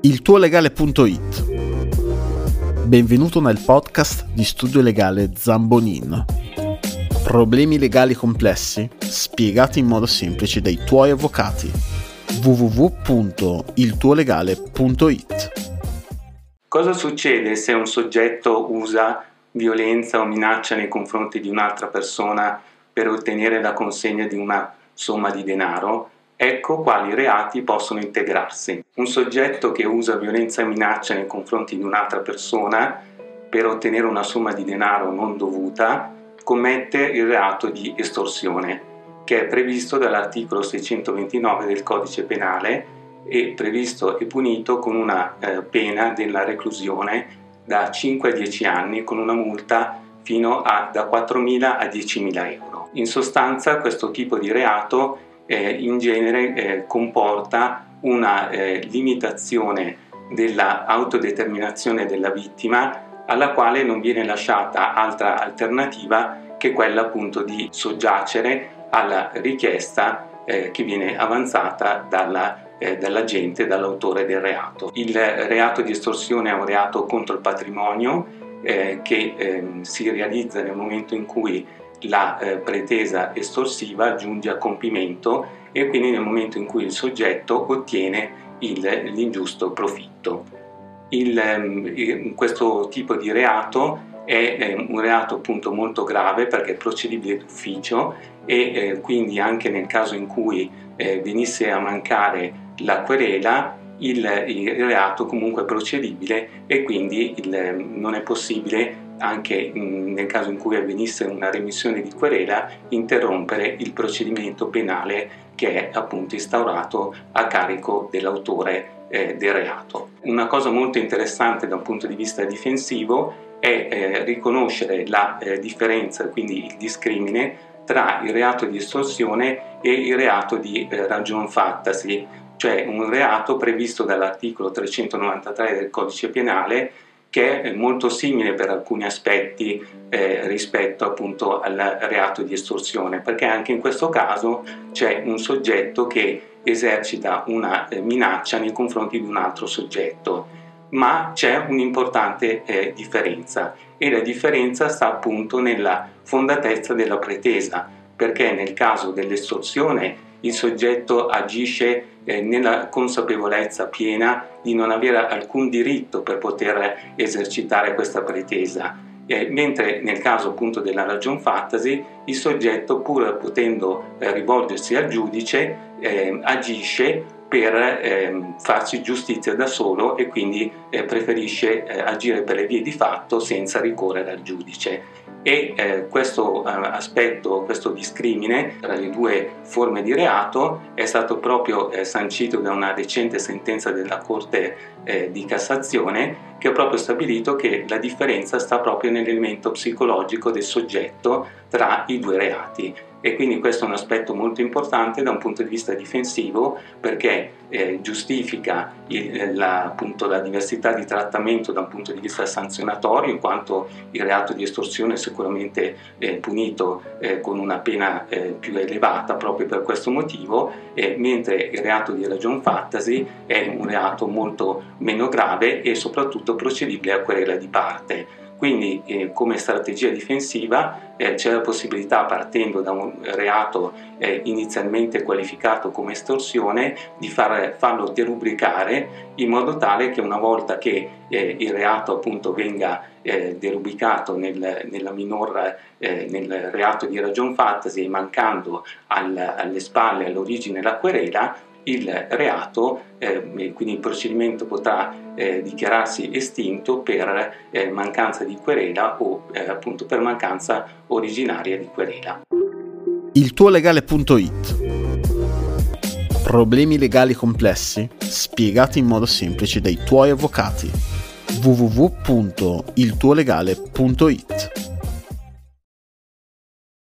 iltuolegale.it Benvenuto nel podcast di studio legale Zambonin. Problemi legali complessi spiegati in modo semplice dai tuoi avvocati. www.iltuolegale.it Cosa succede se un soggetto usa violenza o minaccia nei confronti di un'altra persona per ottenere la consegna di una somma di denaro? Ecco quali reati possono integrarsi. Un soggetto che usa violenza e minaccia nei confronti di un'altra persona per ottenere una somma di denaro non dovuta commette il reato di estorsione, che è previsto dall'articolo 629 del codice penale e previsto e punito con una eh, pena della reclusione da 5 a 10 anni con una multa fino a da 4.000 a 10.000 euro. In sostanza questo tipo di reato eh, in genere eh, comporta una eh, limitazione dell'autodeterminazione della vittima alla quale non viene lasciata altra alternativa che quella appunto di soggiacere alla richiesta eh, che viene avanzata dalla, eh, dall'agente, dall'autore del reato. Il reato di estorsione è un reato contro il patrimonio eh, che ehm, si realizza nel momento in cui la eh, pretesa estorsiva giunge a compimento e quindi nel momento in cui il soggetto ottiene il, l'ingiusto profitto. Il, ehm, questo tipo di reato è eh, un reato appunto molto grave perché è procedibile d'ufficio e eh, quindi anche nel caso in cui eh, venisse a mancare la querela il, il, reato comunque è procedibile e quindi il, non è possibile anche nel caso in cui avvenisse una remissione di querela, interrompere il procedimento penale che è appunto instaurato a carico dell'autore eh, del reato. Una cosa molto interessante da un punto di vista difensivo è eh, riconoscere la eh, differenza, quindi il discrimine, tra il reato di estorsione e il reato di eh, ragion fattasi, cioè un reato previsto dall'articolo 393 del codice penale che è molto simile per alcuni aspetti eh, rispetto appunto al reato di estorsione, perché anche in questo caso c'è un soggetto che esercita una eh, minaccia nei confronti di un altro soggetto, ma c'è un'importante eh, differenza e la differenza sta appunto nella fondatezza della pretesa, perché nel caso dell'estorsione il soggetto agisce nella consapevolezza piena di non avere alcun diritto per poter esercitare questa pretesa. Eh, mentre nel caso appunto della ragion fattasi il soggetto pur potendo eh, rivolgersi al giudice eh, agisce per eh, farsi giustizia da solo e quindi eh, preferisce eh, agire per le vie di fatto senza ricorrere al giudice e eh, questo eh, aspetto, questo discrimine tra le due forme di reato è stato proprio eh, sancito da una recente sentenza della Corte eh, di Cassazione che ha proprio stabilito che la differenza sta proprio nell'elemento psicologico del soggetto tra i due reati e quindi questo è un aspetto molto importante da un punto di vista difensivo perché eh, giustifica il, eh, la, appunto, la, diversità di trattamento da un punto di vista sanzionatorio in quanto il reato di estorsione è sicuramente eh, punito eh, con una pena eh, più elevata proprio per questo motivo mentre il reato di ragion fattasi è un reato molto meno grave e soprattutto procedibile a querela di parte. Quindi eh, come strategia difensiva eh, c'è la possibilità, partendo da un reato eh, inizialmente qualificato come estorsione, di far, farlo derubricare in modo tale che una volta che eh, il reato appunto venga eh, derubricato nel, minor, eh, nel reato di ragion fattasi e mancando al, alle spalle, all'origine la querela, il reato, eh, quindi il procedimento potrà eh, dichiararsi estinto per eh, mancanza di querela o eh, appunto per mancanza originaria di querela. Il tuo legale.it Problemi legali complessi spiegati in modo semplice dai tuoi avvocati. www.iltuolegale.it